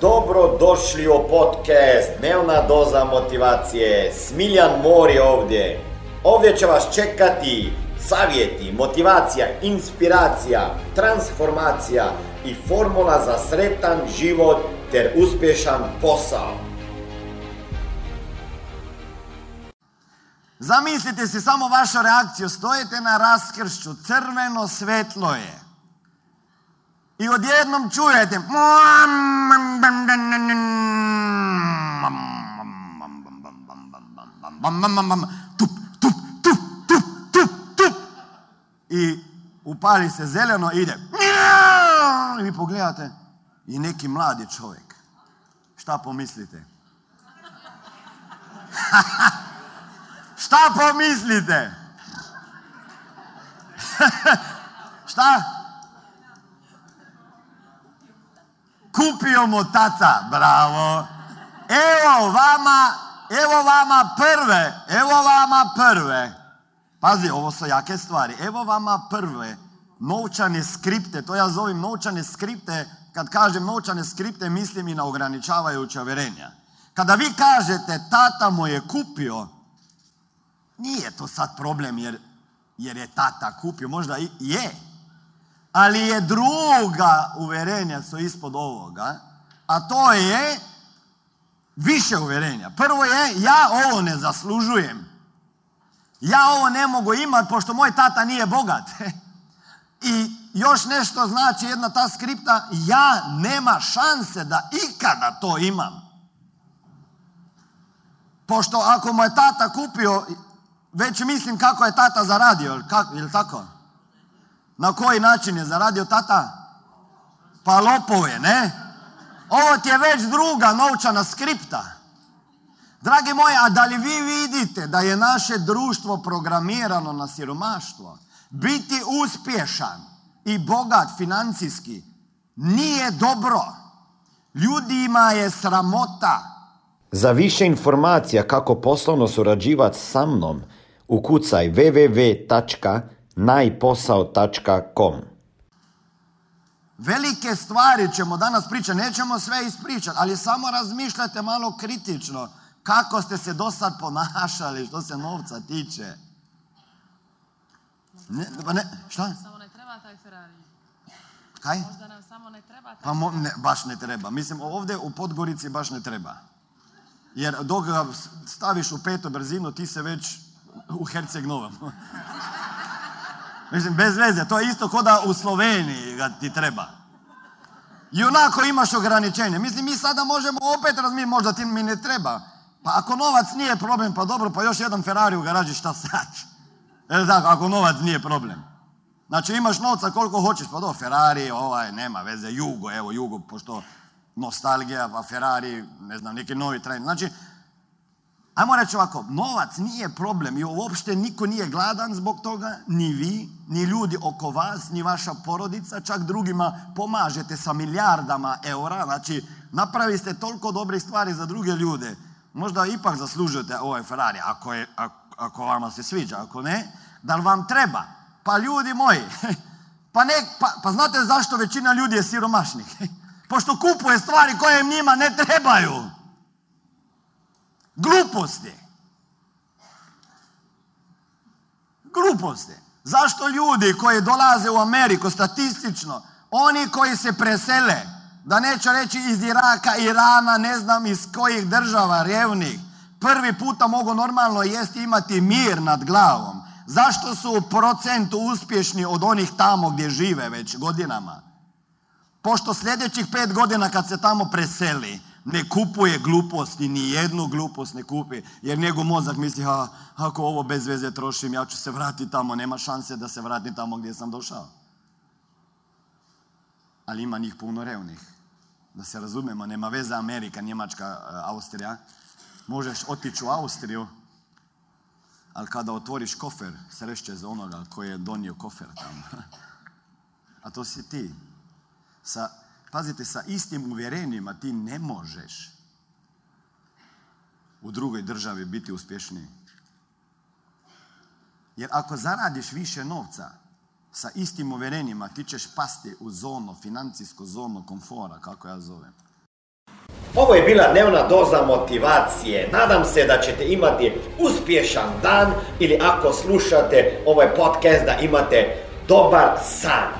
Dobro došli u podcast Dnevna doza motivacije. Smiljan Mor je ovdje. Ovdje će vas čekati savjeti, motivacija, inspiracija, transformacija i formula za sretan život ter uspješan posao. Zamislite si samo vašu reakciju. Stojite na raskršću, crveno svetlo je. I odjednom čujete tup, tup, tup, tup, tup, tup. I upali se zeleno ide. I vi pogledate i neki mladi čovjek. Šta pomislite? Šta pomislite? Šta? Kupio mu tata, bravo. Evo vama, evo vama prve, evo vama prve. Pazi, ovo su jake stvari. Evo vama prve novčane skripte, to ja zovem novčane skripte, kad kažem novčane skripte mislim i na ograničavajuća uvjerenja. Kada vi kažete tata mu je kupio, nije to sad problem jer, jer je tata kupio, možda i je. Ali je druga uvjerenja su ispod ovoga, a to je više uvjerenja. Prvo je, ja ovo ne zaslužujem. Ja ovo ne mogu imati pošto moj tata nije bogat. I još nešto znači jedna ta skripta, ja nema šanse da ikada to imam. Pošto ako mu je tata kupio, već mislim kako je tata zaradio, kako, tako? Na koji način je zaradio tata? Pa lopove, ne? Ovo ti je već druga novčana skripta. Dragi moji, a da li vi vidite da je naše društvo programirano na siromaštvo? Biti uspješan i bogat financijski nije dobro. Ljudima je sramota. Za više informacija kako poslovno surađivati sa mnom, ukucaj www.najposao.com Velike stvari ćemo danas pričati, nećemo sve ispričati, ali samo razmišljajte malo kritično kako ste se do sad ponašali što se novca tiče. Ne, pa ne, šta? Samo ne treba taj Ferrari. Kaj? Možda nam samo ne treba taj Pa mo- ne, baš ne treba. Mislim, ovdje u Podgorici baš ne treba. Jer dok ga staviš u petu brzinu, ti se već u Herceg Novom. Mislim, bez veze. To je isto ko da u Sloveniji ga ti treba. I onako imaš ograničenje. Mislim, mi sada možemo opet razmišljati, možda ti mi ne treba. Pa ako novac nije problem, pa dobro, pa još jedan Ferrari u garaži, šta sad? Jel tako, ako novac nije problem. Znači imaš novca koliko hoćeš, pa do Ferrari, ovaj, nema veze, Jugo, evo Jugo, pošto nostalgija, pa Ferrari, ne znam, neki novi trend. Znači, ajmo reći ovako, novac nije problem i uopšte niko nije gladan zbog toga, ni vi, ni ljudi oko vas, ni vaša porodica, čak drugima pomažete sa milijardama eura, znači napravili ste toliko dobrih stvari za druge ljude, možda ipak zaslužujete ovaj Ferrari, ako, je, ako, ako vama se sviđa, ako ne, da li vam treba? Pa ljudi moji, pa, ne, pa, pa znate zašto većina ljudi je siromašnih? Pošto kupuje stvari koje im njima ne trebaju. Gluposti. Gluposti. Zašto ljudi koji dolaze u Ameriku statistično, oni koji se presele, da neću reći iz Iraka, Irana, ne znam iz kojih država revnih, prvi puta mogu normalno jesti imati mir nad glavom. Zašto su u procentu uspješni od onih tamo gdje žive već godinama? Pošto sljedećih pet godina kad se tamo preseli, ne kupuje gluposti, ni jednu glupost ne kupi, jer njegov mozak misli, a, ako ovo bez veze trošim, ja ću se vratiti tamo, nema šanse da se vratim tamo gdje sam došao. Ali ima njih puno revnih. Da se razumemo, nema veze Amerika, Njemačka, e, Austrija. Možeš otići u Austriju, ali kada otvoriš kofer, srešće za onoga koji je donio kofer tamo. A to si ti. Sa, pazite, sa istim uvjerenjima ti ne možeš u drugoj državi biti uspješniji. Jer ako zaradiš više novca sa istim uvjerenjima, ti ćeš pasti u zonu, financijsku zonu komfora, kako ja zovem. Ovo je bila dnevna doza motivacije. Nadam se da ćete imati uspješan dan ili ako slušate ovaj podcast da imate dobar san.